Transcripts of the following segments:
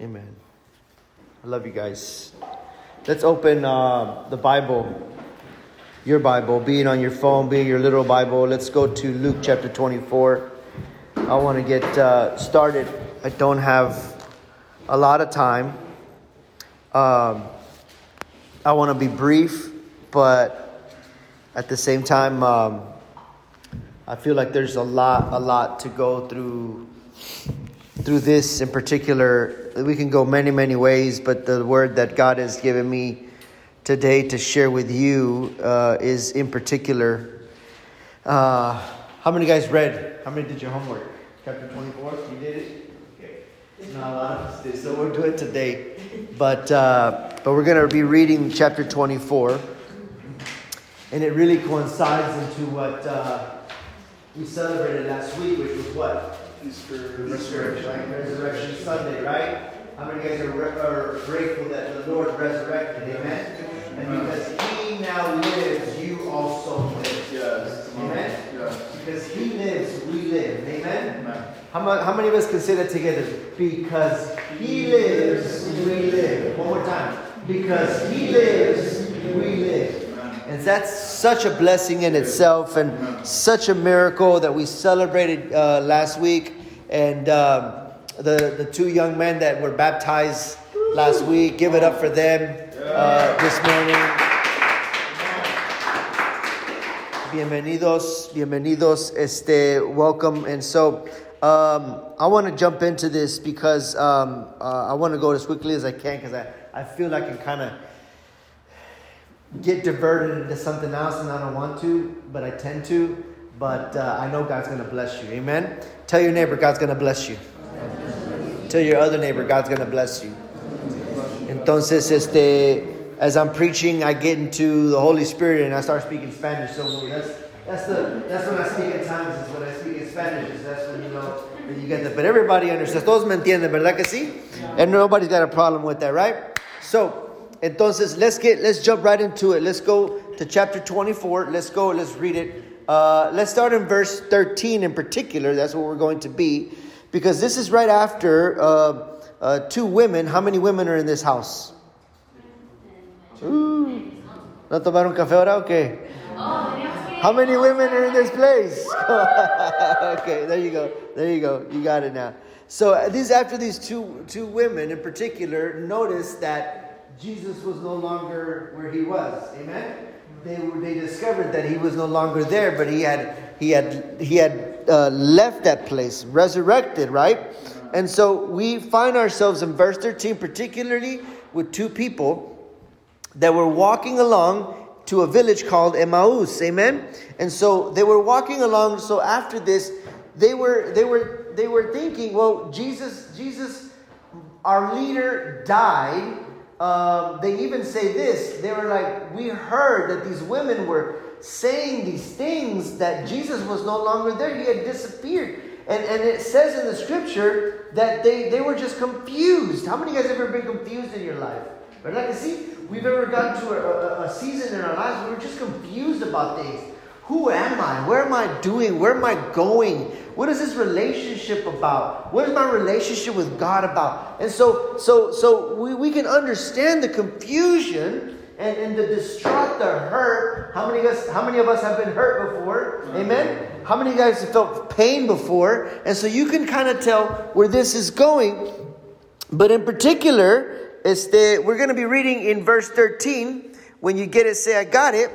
Amen. I love you guys. Let's open uh, the Bible, your Bible, being on your phone, being your little Bible. Let's go to Luke chapter 24. I want to get uh, started. I don't have a lot of time. Um, I want to be brief, but at the same time, um, I feel like there's a lot, a lot to go through through this in particular. We can go many, many ways, but the word that God has given me today to share with you uh, is in particular. Uh, how many guys read? How many did your homework? Chapter 24? You did it? Okay. It's not a lot of so we'll do it today. But, uh, but we're going to be reading chapter 24. And it really coincides into what uh, we celebrated last week, which was what? Easter, resurrection, right? Resurrection Sunday, right? How many guys are, re- are grateful that the Lord resurrected? Amen. And because He now lives, you also live. Yes. Amen. Yes. Because He lives, we live. Amen. Amen. How, mu- how many of us can say that together? Because He lives, we live. One more time. Because He lives, we live. And that's such a blessing in itself and such a miracle that we celebrated uh, last week. And um, the, the two young men that were baptized last week, give it up for them uh, this morning. Bienvenidos, bienvenidos, este, welcome. And so um, I want to jump into this because um, uh, I want to go as quickly as I can because I, I feel like I can kind of get diverted into something else and I don't want to, but I tend to. But uh, I know God's going to bless you. Amen. Tell your neighbor, God's going to bless you. Tell your other neighbor, God's going to bless you. Entonces, este, as I'm preaching, I get into the Holy Spirit and I start speaking Spanish. So that's that's the that's when I speak in tongues. Is when I speak in Spanish. Is that's when you know that you get that. But everybody understands. Todos me entienden, verdad que sí? And nobody's got a problem with that, right? So. Entonces, let's get let's jump right into it. Let's go to chapter 24. Let's go. Let's read it. Uh, let's start in verse 13 in particular. That's what we're going to be, because this is right after uh, uh, two women. How many women are in this house? Ooh. ¿No tomaron café ahora o qué? How many women are in this place? okay, there you go. There you go. You got it now. So uh, these after these two two women in particular, notice that Jesus was no longer where he was. Amen. They they discovered that he was no longer there, but he had he had he had uh, left that place, resurrected, right? And so we find ourselves in verse 13, particularly with two people that were walking along to a village called Emmaus. Amen. And so they were walking along. So after this, they were they were they were thinking, well, Jesus, Jesus, our leader died. Um, they even say this. They were like, we heard that these women were saying these things that Jesus was no longer there. He had disappeared. And, and it says in the scripture that they, they were just confused. How many of you guys ever been confused in your life? But like see, we've ever gotten to a, a, a season in our lives where we're just confused about things. Who am I? Where am I doing? Where am I going? What is this relationship about? What is my relationship with God about? And so, so, so we, we can understand the confusion and, and the distraught, the hurt. How many of us? How many of us have been hurt before? Amen. How many of you guys have felt pain before? And so you can kind of tell where this is going. But in particular, este, we're going to be reading in verse 13. When you get it, say, I got it.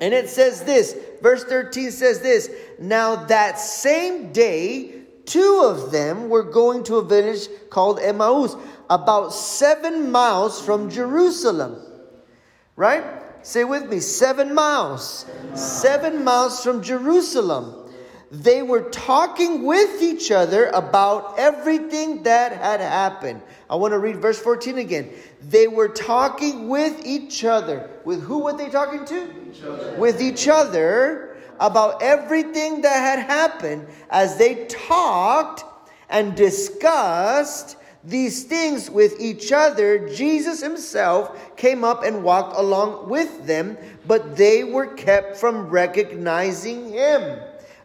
And it says this verse 13 says this Now that same day, two of them were going to a village called Emmaus, about seven miles from Jerusalem. Right? Say with me, seven miles. Seven miles from Jerusalem. They were talking with each other about everything that had happened. I want to read verse 14 again. They were talking with each other. With who were they talking to? Each. With each other about everything that had happened as they talked and discussed these things with each other, Jesus himself came up and walked along with them, but they were kept from recognizing him.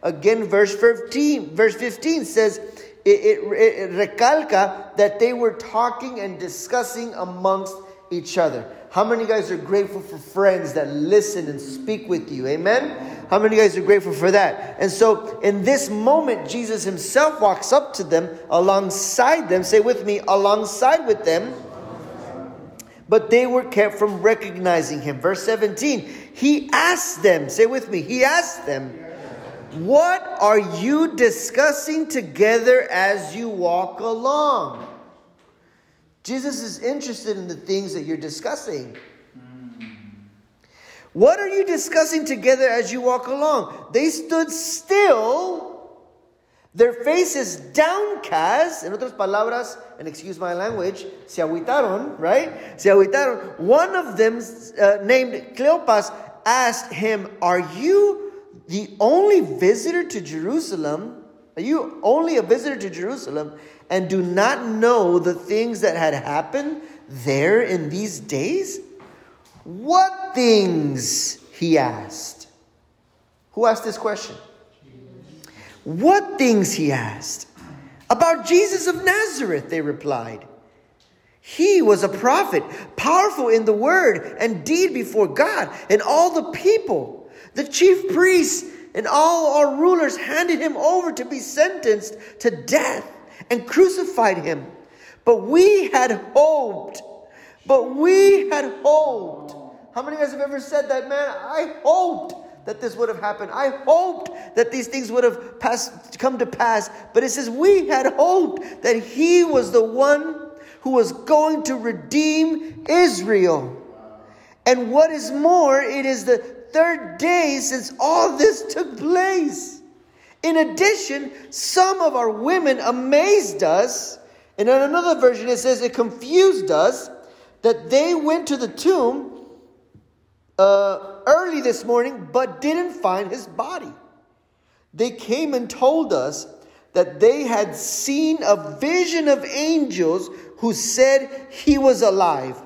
Again, verse 15, verse 15 says, it, it, it recalca that they were talking and discussing amongst each other. How many guys are grateful for friends that listen and speak with you? Amen? How many guys are grateful for that? And so, in this moment, Jesus himself walks up to them, alongside them. Say with me, alongside with them. But they were kept from recognizing him. Verse 17, he asked them, say with me, he asked them, What are you discussing together as you walk along? Jesus is interested in the things that you're discussing. What are you discussing together as you walk along? They stood still, their faces downcast. En otras palabras, and excuse my language, se agüitaron, right? Se agüitaron. One of them, uh, named Cleopas, asked him, Are you the only visitor to Jerusalem? Are you only a visitor to Jerusalem? and do not know the things that had happened there in these days? What things? He asked. Who asked this question? What things? He asked. About Jesus of Nazareth, they replied. He was a prophet, powerful in the word and deed before God and all the people. The chief priests and all our rulers handed him over to be sentenced to death and crucified him. But we had hoped. But we had hoped. How many of guys have ever said that, man? I hoped that this would have happened. I hoped that these things would have passed, come to pass. But it says, we had hoped that he was the one who was going to redeem Israel. And what is more, it is the third day since all this took place. In addition, some of our women amazed us. And in another version, it says it confused us that they went to the tomb uh, early this morning but didn't find his body. They came and told us that they had seen a vision of angels who said he was alive.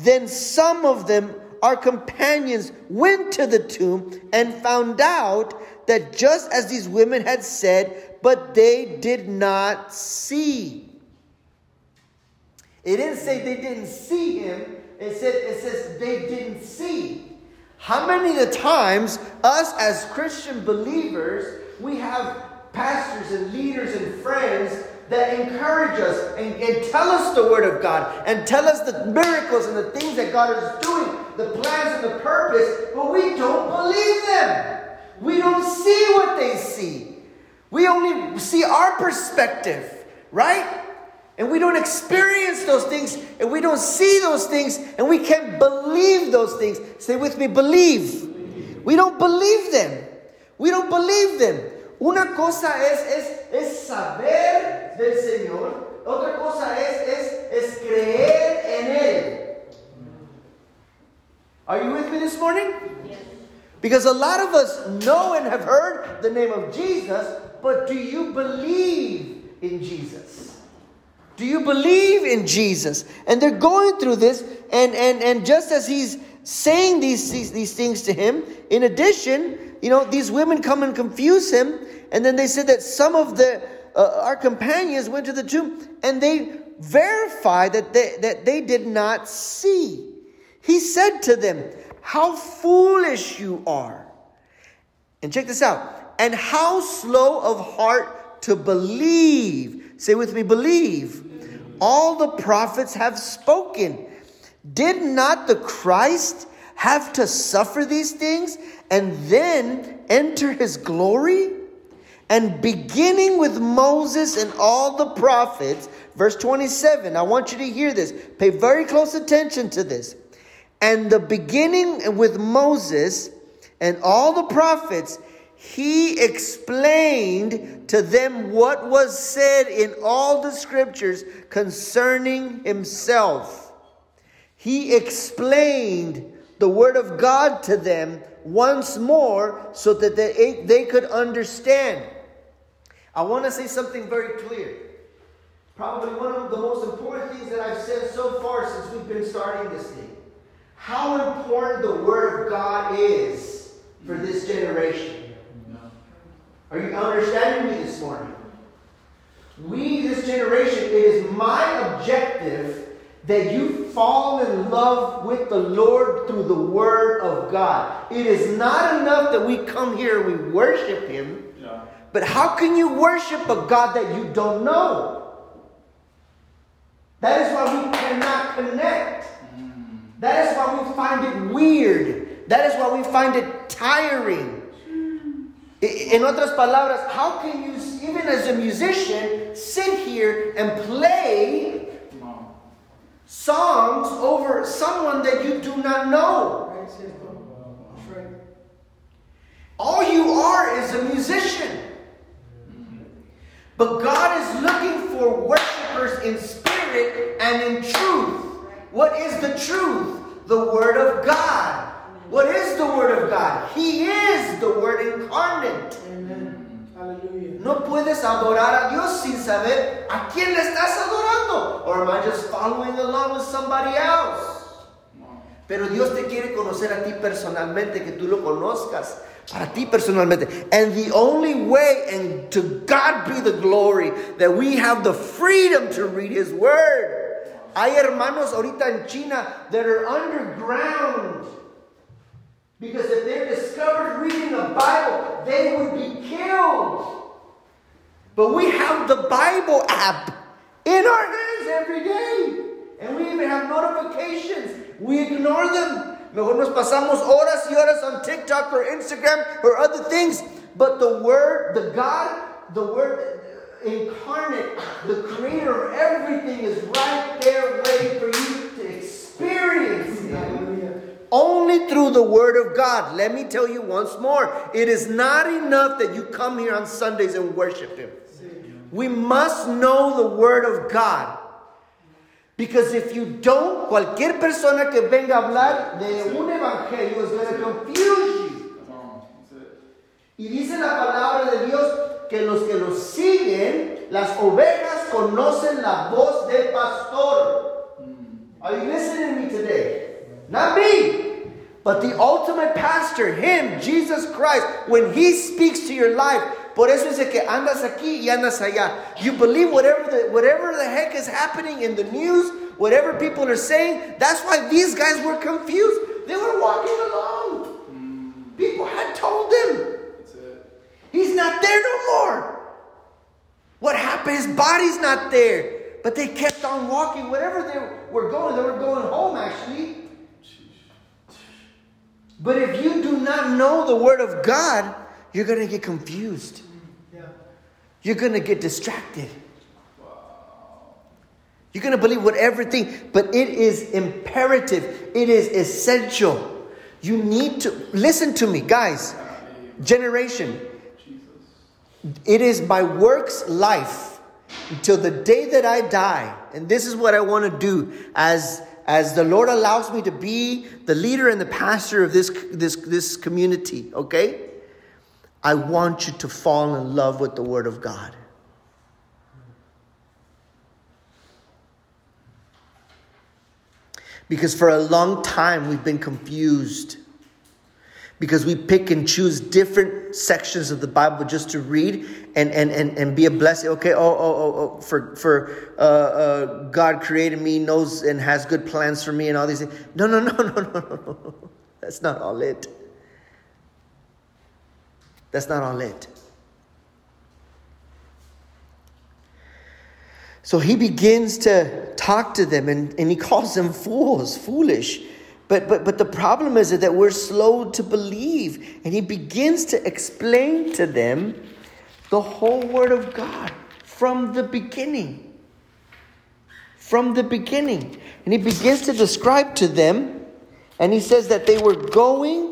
Then some of them, our companions, went to the tomb and found out that just as these women had said, but they did not see. It didn't say they didn't see him. It said it says they didn't see. How many the times us as Christian believers we have pastors and leaders and friends that encourage us and, and, tell us the word of God and tell us the miracles and the things that God is doing, the plans and the purpose, but we don't believe them. We don't see what they see. We only see our perspective, right? And we don't experience those things, and we don't see those things, and we can't believe those things. Say with me, believe. We don't believe them. We don't believe them. Una cosa es, es, es saber del Señor, otra cosa es, es, es creer en Él. Are you with me this morning? Because a lot of us know and have heard the name of Jesus, but do you believe in Jesus? Do you believe in Jesus? And they're going through this, and, and, and just as he's saying these, these, these things to him, in addition, you know, these women come and confuse him, and then they said that some of the uh, our companions went to the tomb and they verified that they, that they did not see. He said to them, how foolish you are. And check this out. And how slow of heart to believe. Say with me, believe. All the prophets have spoken. Did not the Christ have to suffer these things and then enter his glory? And beginning with Moses and all the prophets, verse 27, I want you to hear this. Pay very close attention to this. And the beginning with Moses and all the prophets, he explained to them what was said in all the scriptures concerning himself. He explained the word of God to them once more so that they, they could understand. I want to say something very clear. Probably one of the most important things that I've said so far since we've been starting this thing how important the Word of God is for this generation. Are you understanding me this morning? We, this generation, it is my objective that you fall in love with the Lord through the Word of God. It is not enough that we come here and we worship Him, yeah. but how can you worship a God that you don't know? That is why we cannot connect. Mm. That is why we find it weird. That is why we find it tiring. In otras palabras, how can you, even as a musician, sit here and play songs over someone that you do not know? All you are is a musician. But God is looking for worshipers in spirit and in truth. What is the truth? The Word of God. What is the Word of God? He is the Word incarnate. No puedes adorar a Dios sin saber a quién le estás adorando. Or am I just following along with somebody else? Pero Dios te quiere conocer a ti personalmente, que tú lo conozcas. Para ti personalmente. And the only way, and to God be the glory, that we have the freedom to read His Word. Hay hermanos ahorita en China that are underground. Because if they're discovered reading the Bible, But we have the Bible app in our hands every day. And we even have notifications. We ignore them. Mejor nos pasamos horas y horas on TikTok or Instagram or other things. But the Word, the God, the Word incarnate, the creator of everything is right there waiting for you to experience Him. Only through the Word of God. Let me tell you once more it is not enough that you come here on Sundays and worship Him. We must know the Word of God. Because if you don't, cualquier persona que venga a hablar de un evangelio is going to confuse you. Y dice la palabra de Dios que los que los siguen, las ovejas conocen la voz del pastor. Mm. Are you listening to me today? Not me, but the ultimate pastor, Him, Jesus Christ, when He speaks to your life. Por eso dice que andas aquí y andas allá. You believe whatever the, whatever the heck is happening in the news, whatever people are saying. That's why these guys were confused. They were walking along. People had told them. He's not there no more. What happened? His body's not there. But they kept on walking. Whatever they were going, they were going home actually. But if you do not know the Word of God, you're going to get confused. You're going to get distracted. You're going to believe what everything, but it is imperative. It is essential. You need to listen to me, guys. Generation. It is my works life until the day that I die. And this is what I want to do as as the Lord allows me to be the leader and the pastor of this this this community, okay? I want you to fall in love with the word of God. Because for a long time we've been confused because we pick and choose different sections of the Bible just to read and, and, and, and be a blessing. Okay, oh, oh, oh, oh for, for uh, uh, God created me, knows and has good plans for me and all these things. No, no, no, no, no, no. That's not all it. That's not all it. So he begins to talk to them and, and he calls them fools, foolish. But, but, but the problem is that we're slow to believe. And he begins to explain to them the whole Word of God from the beginning. From the beginning. And he begins to describe to them, and he says that they were going,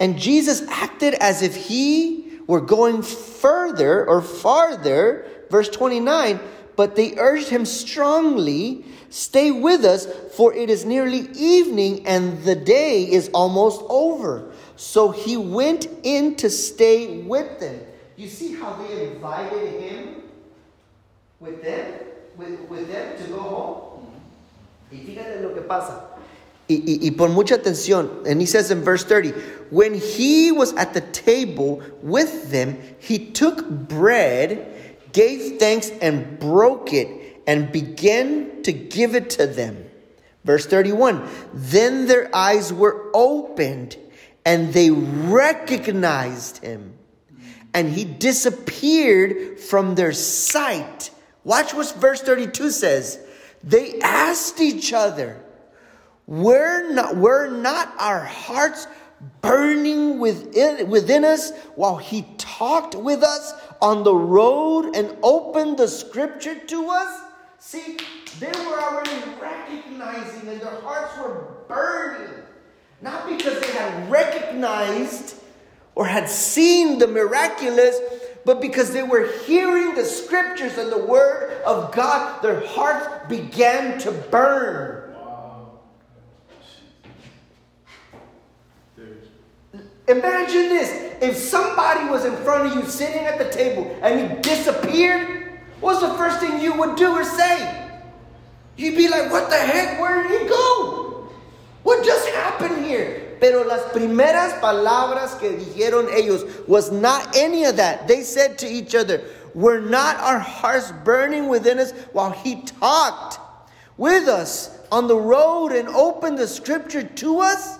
and Jesus acted as if he were going further or farther. Verse 29 but they urged him strongly Stay with us, for it is nearly evening and the day is almost over. So he went in to stay with them. You see how they invited him with them, with, with them to go home? Y fíjate lo que pasa. Y, y, y por mucha atención, and he says in verse 30, when he was at the table with them, he took bread gave thanks and broke it and began to give it to them. Verse 31 Then their eyes were opened and they recognized him, and he disappeared from their sight. Watch what verse 32 says. They asked each other, were not, were not our hearts burning within, within us while he talked with us on the road and opened the scripture to us? See, they were already recognizing and their hearts were burning. Not because they had recognized or had seen the miraculous, but because they were hearing the scriptures and the word of God, their hearts began to burn. Imagine this. If somebody was in front of you sitting at the table and he disappeared, what's the first thing you would do or say? You'd be like, what the heck? Where did he go? What just happened here? Pero las primeras palabras que dijeron ellos was not any of that. They said to each other, Were not our hearts burning within us while he talked with us on the road and opened the scripture to us?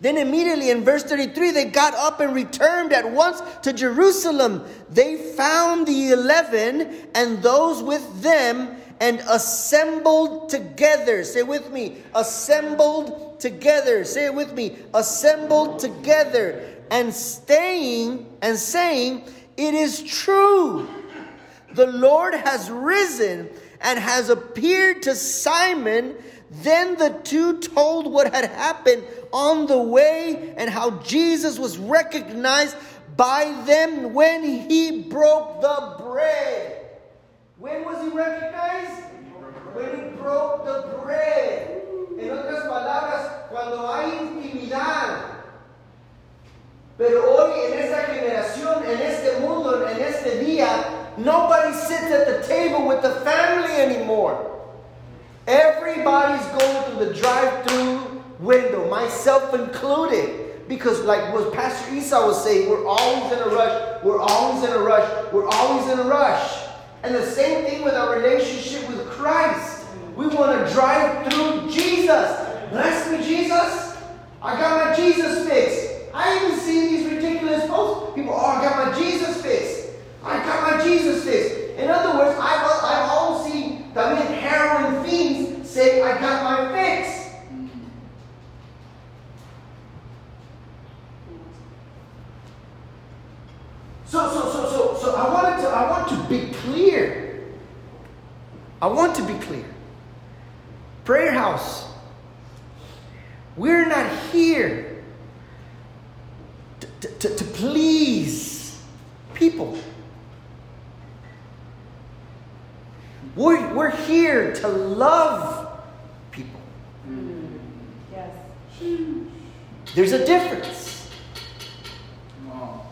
Then immediately in verse 33, they got up and returned at once to Jerusalem. They found the eleven and those with them and assembled together. Say with me, assembled together. Say it with me, assembled together and staying and saying, It is true. The Lord has risen and has appeared to Simon. Then the two told what had happened on the way and how Jesus was recognized by them when he broke the bread. When was he recognized? When he broke the bread. En otras palabras, cuando hay intimidad. Pero hoy en esta generación, en este mundo, en este día, nobody sits at the table with the family anymore. Everybody's going through the drive-through window, myself included. Because, like what Pastor Esau was saying, we're always in a rush, we're always in a rush, we're always in a rush. And the same thing with our relationship with Christ. We want to drive through Jesus. Bless me, Jesus. I got my Jesus fix. I even see these ridiculous posts. People, oh, I got my Jesus fix. I got my Jesus fix. In other words, I've, I've all seen también heroin fiends I got my fix. So, so, so, so, so I wanted to, I want to be clear. I want to be clear. Prayer house. We're not here to, to, to please people. We're, we're here to love people. Mm. Yes. There's a difference.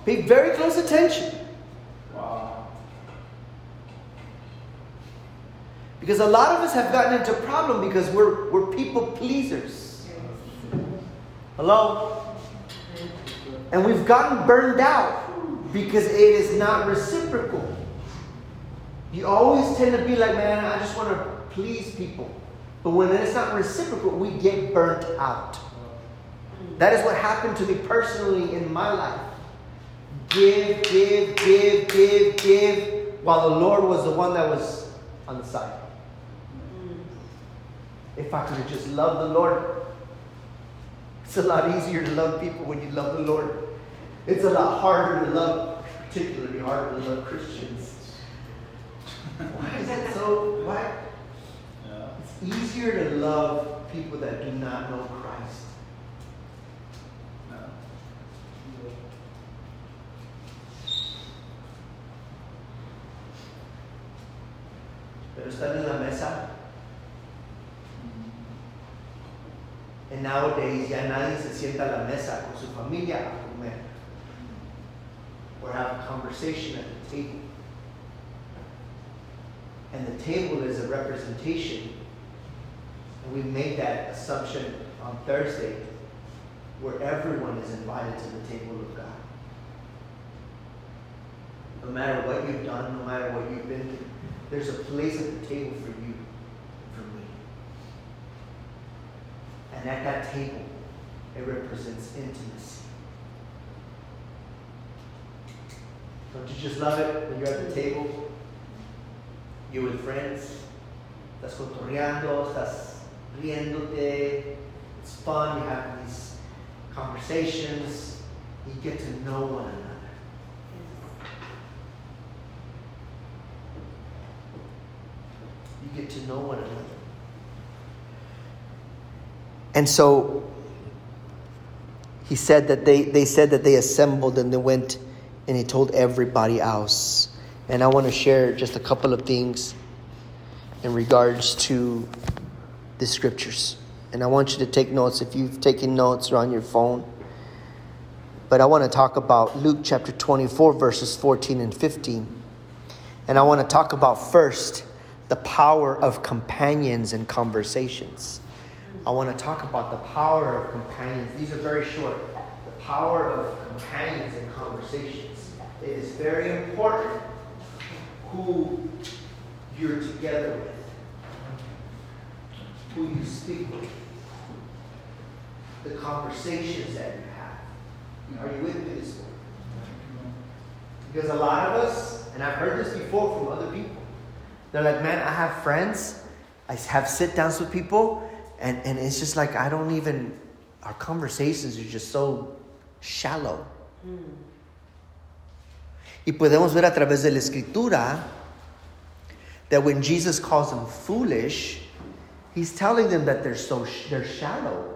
Pay very close attention. Wow. Because a lot of us have gotten into problem because we're, we're people pleasers. Hello? And we've gotten burned out because it is not reciprocal. You always tend to be like, man, I just want to please people. But when it's not reciprocal, we get burnt out. That is what happened to me personally in my life. Give, give, give, give, give, while the Lord was the one that was on the side. If I could have just loved the Lord, it's a lot easier to love people when you love the Lord. It's a lot harder to love, particularly harder to love Christians. Why is that so? Why? Yeah. It's easier to love people that do not know Christ. No. Pero están en la mesa. And nowadays ya nadie se sienta a la mesa con su familia a comer. Or have a conversation at the table. And the table is a representation. And we made that assumption on Thursday where everyone is invited to the table of God. No matter what you've done, no matter what you've been through, there's a place at the table for you, for me. And at that table, it represents intimacy. Don't you just love it when you're at the table? You're with friends, estás cotorreando, estás riéndote, it's fun, you have these conversations, you get to know one another. You get to know one another. And so he said that they, they said that they assembled and they went and he told everybody else. And I want to share just a couple of things in regards to the scriptures. And I want you to take notes if you've taken notes or on your phone. But I want to talk about Luke chapter 24, verses 14 and 15. And I want to talk about first the power of companions and conversations. I want to talk about the power of companions. These are very short. The power of companions and conversations. It is very important who you're together with, who you speak with, the conversations that you have. Are you with me this morning? Because a lot of us, and I've heard this before from other people, they're like, man, I have friends, I have sit downs with people, and, and it's just like I don't even, our conversations are just so shallow. Y podemos ver a través de la escritura that when Jesus calls them foolish, he's telling them that they're so they're shallow.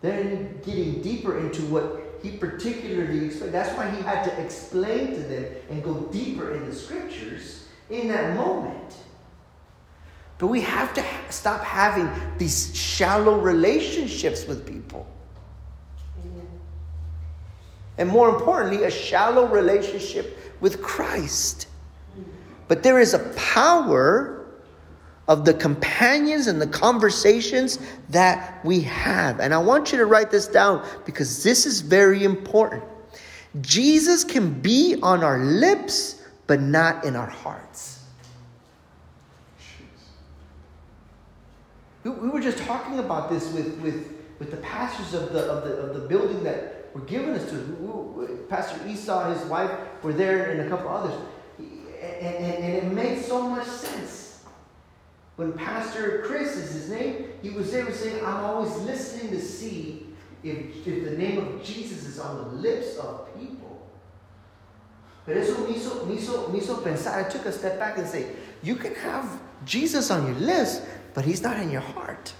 They're getting deeper into what he particularly explained. That's why he had to explain to them and go deeper in the scriptures in that moment. But we have to stop having these shallow relationships with people. And more importantly, a shallow relationship with Christ. But there is a power of the companions and the conversations that we have. And I want you to write this down because this is very important. Jesus can be on our lips, but not in our hearts. We, we were just talking about this with, with, with the pastors of the, of, the, of the building that were given us to. Pastor Esau, his wife, were there, and a couple others. And, and, and it made so much sense. When Pastor Chris is his name, he was there saying, I'm always listening to see if, if the name of Jesus is on the lips of people. Pero eso me hizo, me, hizo, me hizo pensar. I took a step back and say, you can have Jesus on your lips, but he's not in your heart.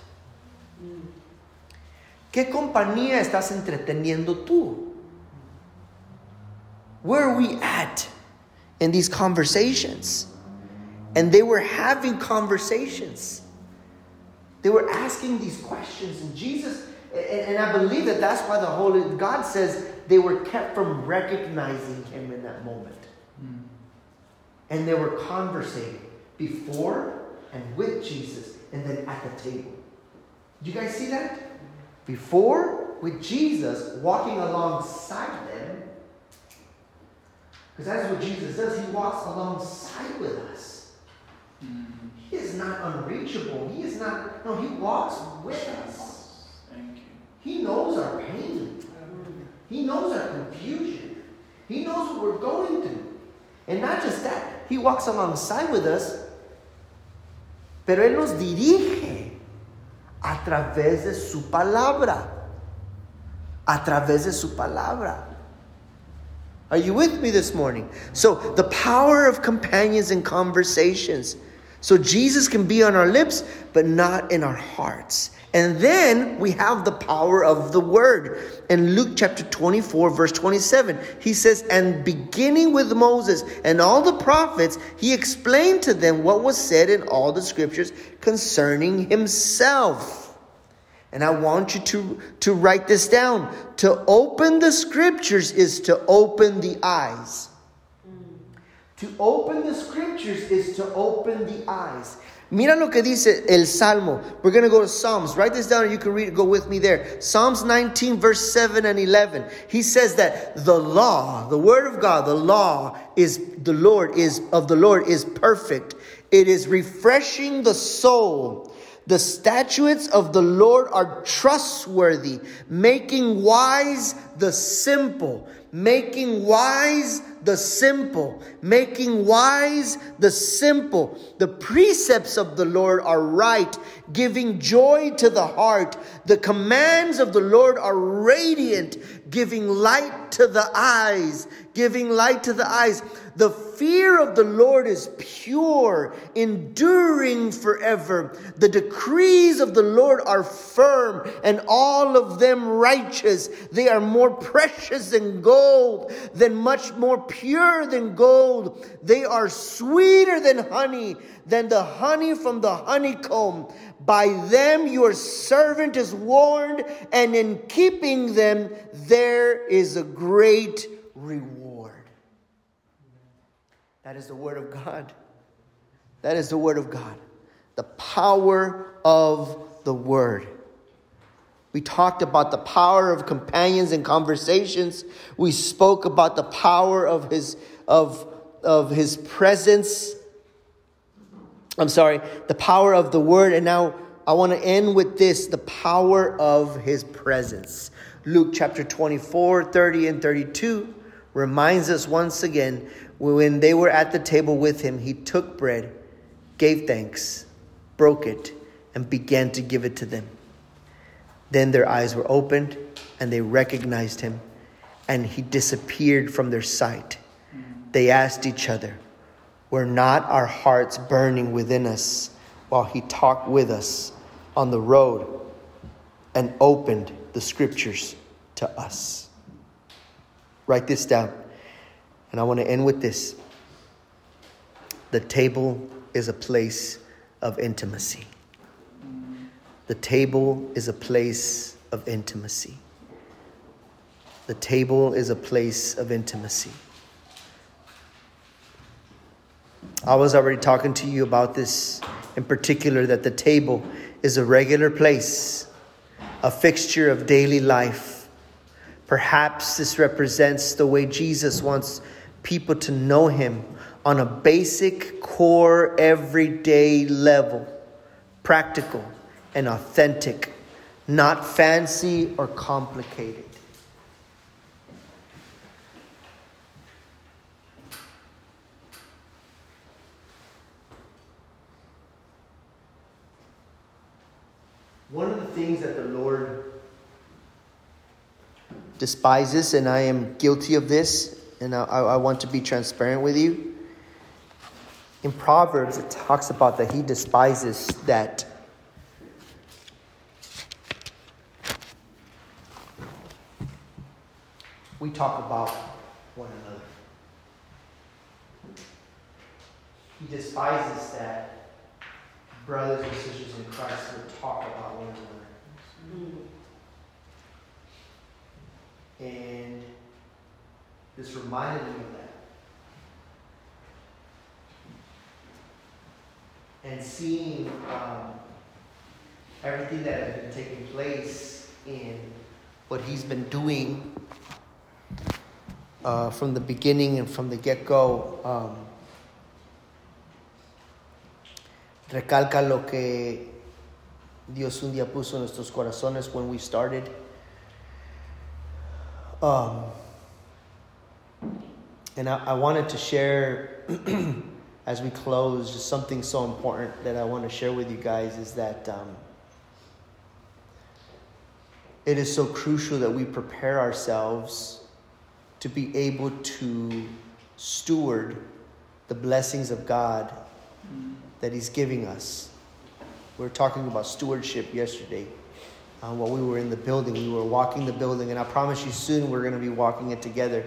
¿Qué compañía estás entreteniendo tú? Where are we at in these conversations? And they were having conversations. They were asking these questions, and Jesus, and, and I believe that that's why the Holy God says they were kept from recognizing Him in that moment. Hmm. And they were conversating before and with Jesus, and then at the table. Do you guys see that? Before with Jesus walking alongside them. Because that's what Jesus does. He walks alongside with us. Hmm. He is not unreachable. He is not, no, he walks with us. Thank you. He knows our pain. He knows our confusion. He knows what we're going through. And not just that, He walks alongside with us, pero Él nos dirige a través de su palabra. A través de su palabra. Are you with me this morning? So, the power of companions and conversations. So, Jesus can be on our lips, but not in our hearts. And then we have the power of the word. In Luke chapter 24, verse 27, he says, And beginning with Moses and all the prophets, he explained to them what was said in all the scriptures concerning himself. And I want you to, to write this down. To open the scriptures is to open the eyes. To open the scriptures is to open the eyes. Mira lo que dice el Salmo. We're going to go to Psalms. Write this down and you can read. Go with me there. Psalms 19, verse 7 and 11. He says that the law, the word of God, the law is the Lord is of the Lord is perfect. It is refreshing the soul. The statutes of the Lord are trustworthy, making wise the simple, making wise the simple, making wise the simple. The precepts of the Lord are right, giving joy to the heart. The commands of the Lord are radiant, giving light to the eyes, giving light to the eyes. The fear of the Lord is pure, enduring forever. The decrees of the Lord are firm, and all of them righteous. They are more precious than gold, than much more pure than gold. They are sweeter than honey, than the honey from the honeycomb. By them your servant is warned, and in keeping them there is a great reward. That is the Word of God. That is the Word of God. The power of the Word. We talked about the power of companions and conversations. We spoke about the power of His, of, of his presence. I'm sorry, the power of the Word. And now I want to end with this the power of His presence. Luke chapter 24, 30, and 32 reminds us once again when they were at the table with him, he took bread, gave thanks, broke it, and began to give it to them. Then their eyes were opened, and they recognized him, and he disappeared from their sight. They asked each other, Were not our hearts burning within us while he talked with us on the road and opened the scriptures to us? Write this down. And I want to end with this the table is a place of intimacy. The table is a place of intimacy. The table is a place of intimacy. I was already talking to you about this in particular that the table is a regular place, a fixture of daily life. Perhaps this represents the way Jesus wants people to know Him on a basic, core, everyday level, practical and authentic, not fancy or complicated. One of the things that the Lord despises, and I am guilty of this, and I, I want to be transparent with you. In Proverbs, it talks about that he despises that we talk about one another. He despises that brothers and sisters in Christ would talk about one another. And this reminded me of that. And seeing um, everything that has been taking place in what he's been doing uh, from the beginning and from the get go, um, recalca lo que Dios un día puso en nuestros corazones when we started. Um, and I, I wanted to share, as we close, just something so important that I want to share with you guys is that um, it is so crucial that we prepare ourselves to be able to steward the blessings of God that He's giving us. We were talking about stewardship yesterday. Uh, while we were in the building, we were walking the building, and I promise you soon we're going to be walking it together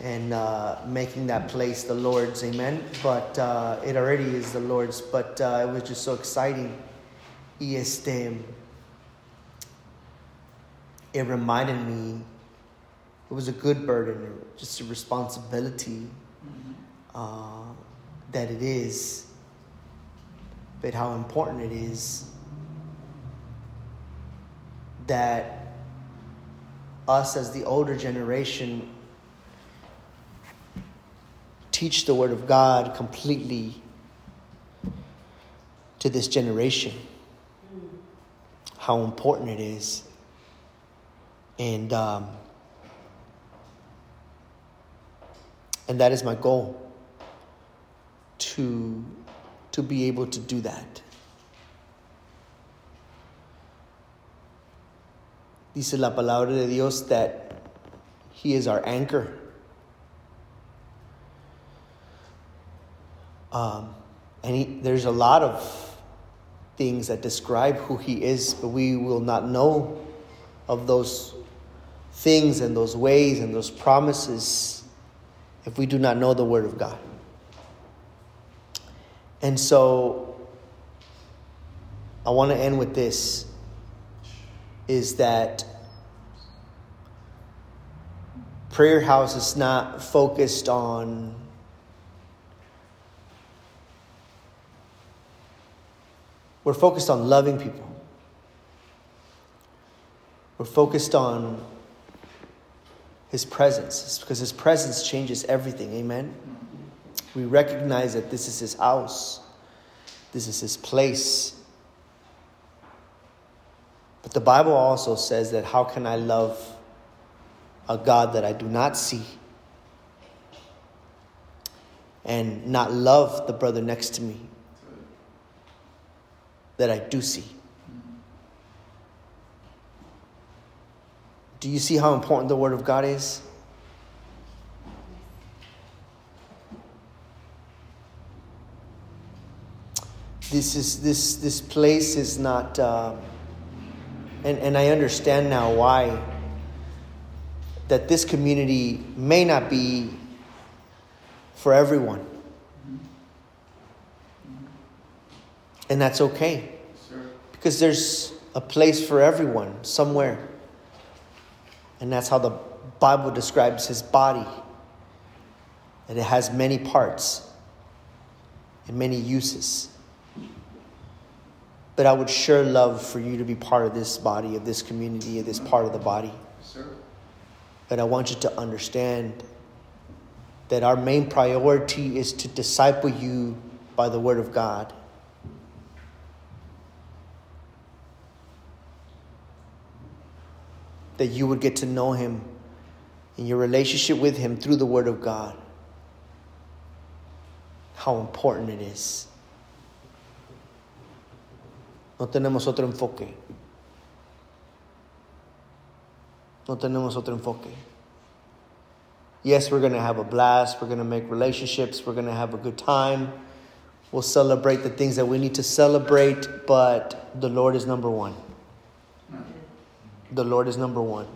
and uh, making that place the Lord's. Amen. But uh, it already is the Lord's. But uh, it was just so exciting. Y este, it reminded me. It was a good burden, just a responsibility. uh, that it is, but how important it is that us as the older generation teach the Word of God completely to this generation. How important it is. And, um, and that is my goal to, to be able to do that. Dice la palabra de Dios that He is our anchor. Um, and he, there's a lot of things that describe who He is, but we will not know of those things and those ways and those promises if we do not know the Word of God. And so I want to end with this is that prayer house is not focused on we're focused on loving people we're focused on his presence. Because his presence changes everything. Amen? We recognize that this is his house. This is his place. But the Bible also says that how can I love a God that I do not see and not love the brother next to me that I do see? Do you see how important the Word of God is? This is this this place is not. Uh, and, and I understand now why that this community may not be for everyone. And that's okay. Because there's a place for everyone somewhere. And that's how the Bible describes his body. That it has many parts and many uses. But I would sure love for you to be part of this body, of this community, of this part of the body. Sir. But I want you to understand that our main priority is to disciple you by the Word of God. That you would get to know Him in your relationship with Him through the Word of God. How important it is. No tenemos otro enfoque. No tenemos otro enfoque. Yes, we're going to have a blast. We're going to make relationships. We're going to have a good time. We'll celebrate the things that we need to celebrate, but the Lord is number one. The Lord is number one.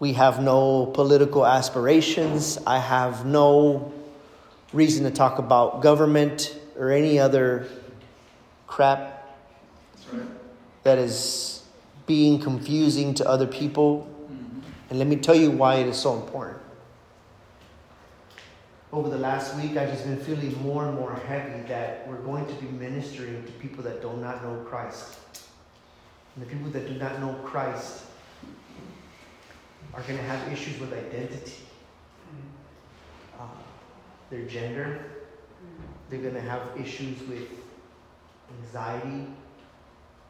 We have no political aspirations. I have no reason to talk about government or any other crap right. that is being confusing to other people. And let me tell you why it is so important. Over the last week, I've just been feeling more and more heavy that we're going to be ministering to people that do not know Christ. And the people that do not know Christ are going to have issues with identity, uh, their gender. They're going to have issues with anxiety,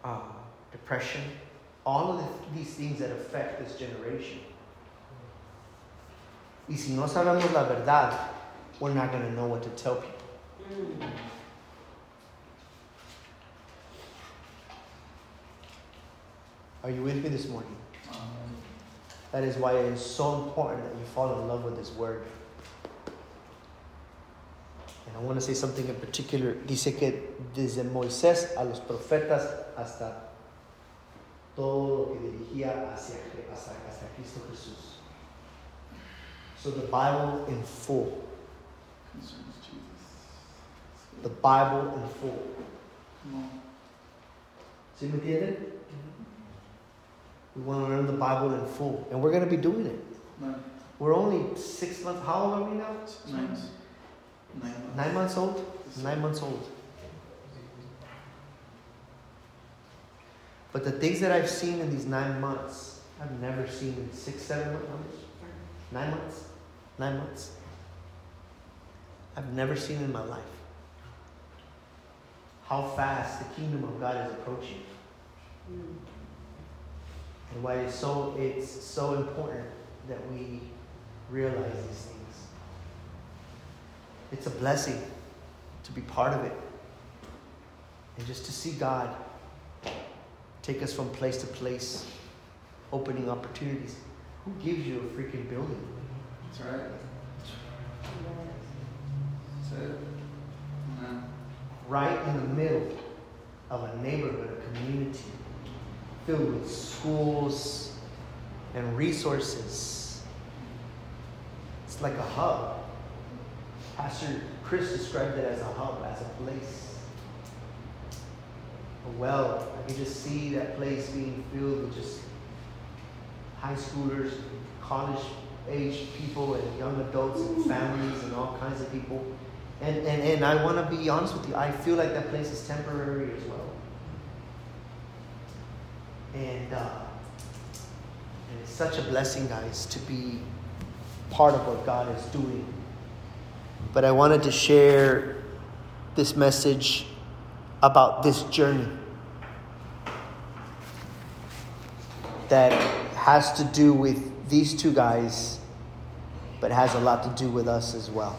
uh, depression, all of the, these things that affect this generation. Y si no sabemos la verdad, we're not going to know what to tell people. Are you with me this morning? That is why it is so important that you fall in love with His Word. And I want to say something in particular. Dice que desde Moisés a los profetas hasta todo lo que dirigía hacia, hacia, hacia Cristo Jesús. So the Bible in full. concerns Jesus. The Bible in full. ¿Sí me entienden? Mm-hmm. We want to learn the Bible in full. And we're going to be doing it. No. We're only six months. How old are we now? Nine. Nine. Nine months old? Nine months old. But the things that I've seen in these nine months, I've never seen in six, seven months. Nine months? Nine months. I've never seen in my life. How fast the kingdom of God is approaching. Hmm. And why it's so it's so important that we realize these things. It's a blessing to be part of it. And just to see God take us from place to place, opening opportunities. Who gives you a freaking building? That's right. That's it. Amen. Right in the middle of a neighborhood, a community filled with schools and resources. It's like a hub. Pastor Chris described it as a hub, as a place. A well. I can just see that place being filled with just high schoolers, college age people, and young adults, and families, and all kinds of people. And, and, and I want to be honest with you, I feel like that place is temporary as well. And, uh, and it's such a blessing, guys, to be part of what God is doing. But I wanted to share this message about this journey that has to do with these two guys, but has a lot to do with us as well.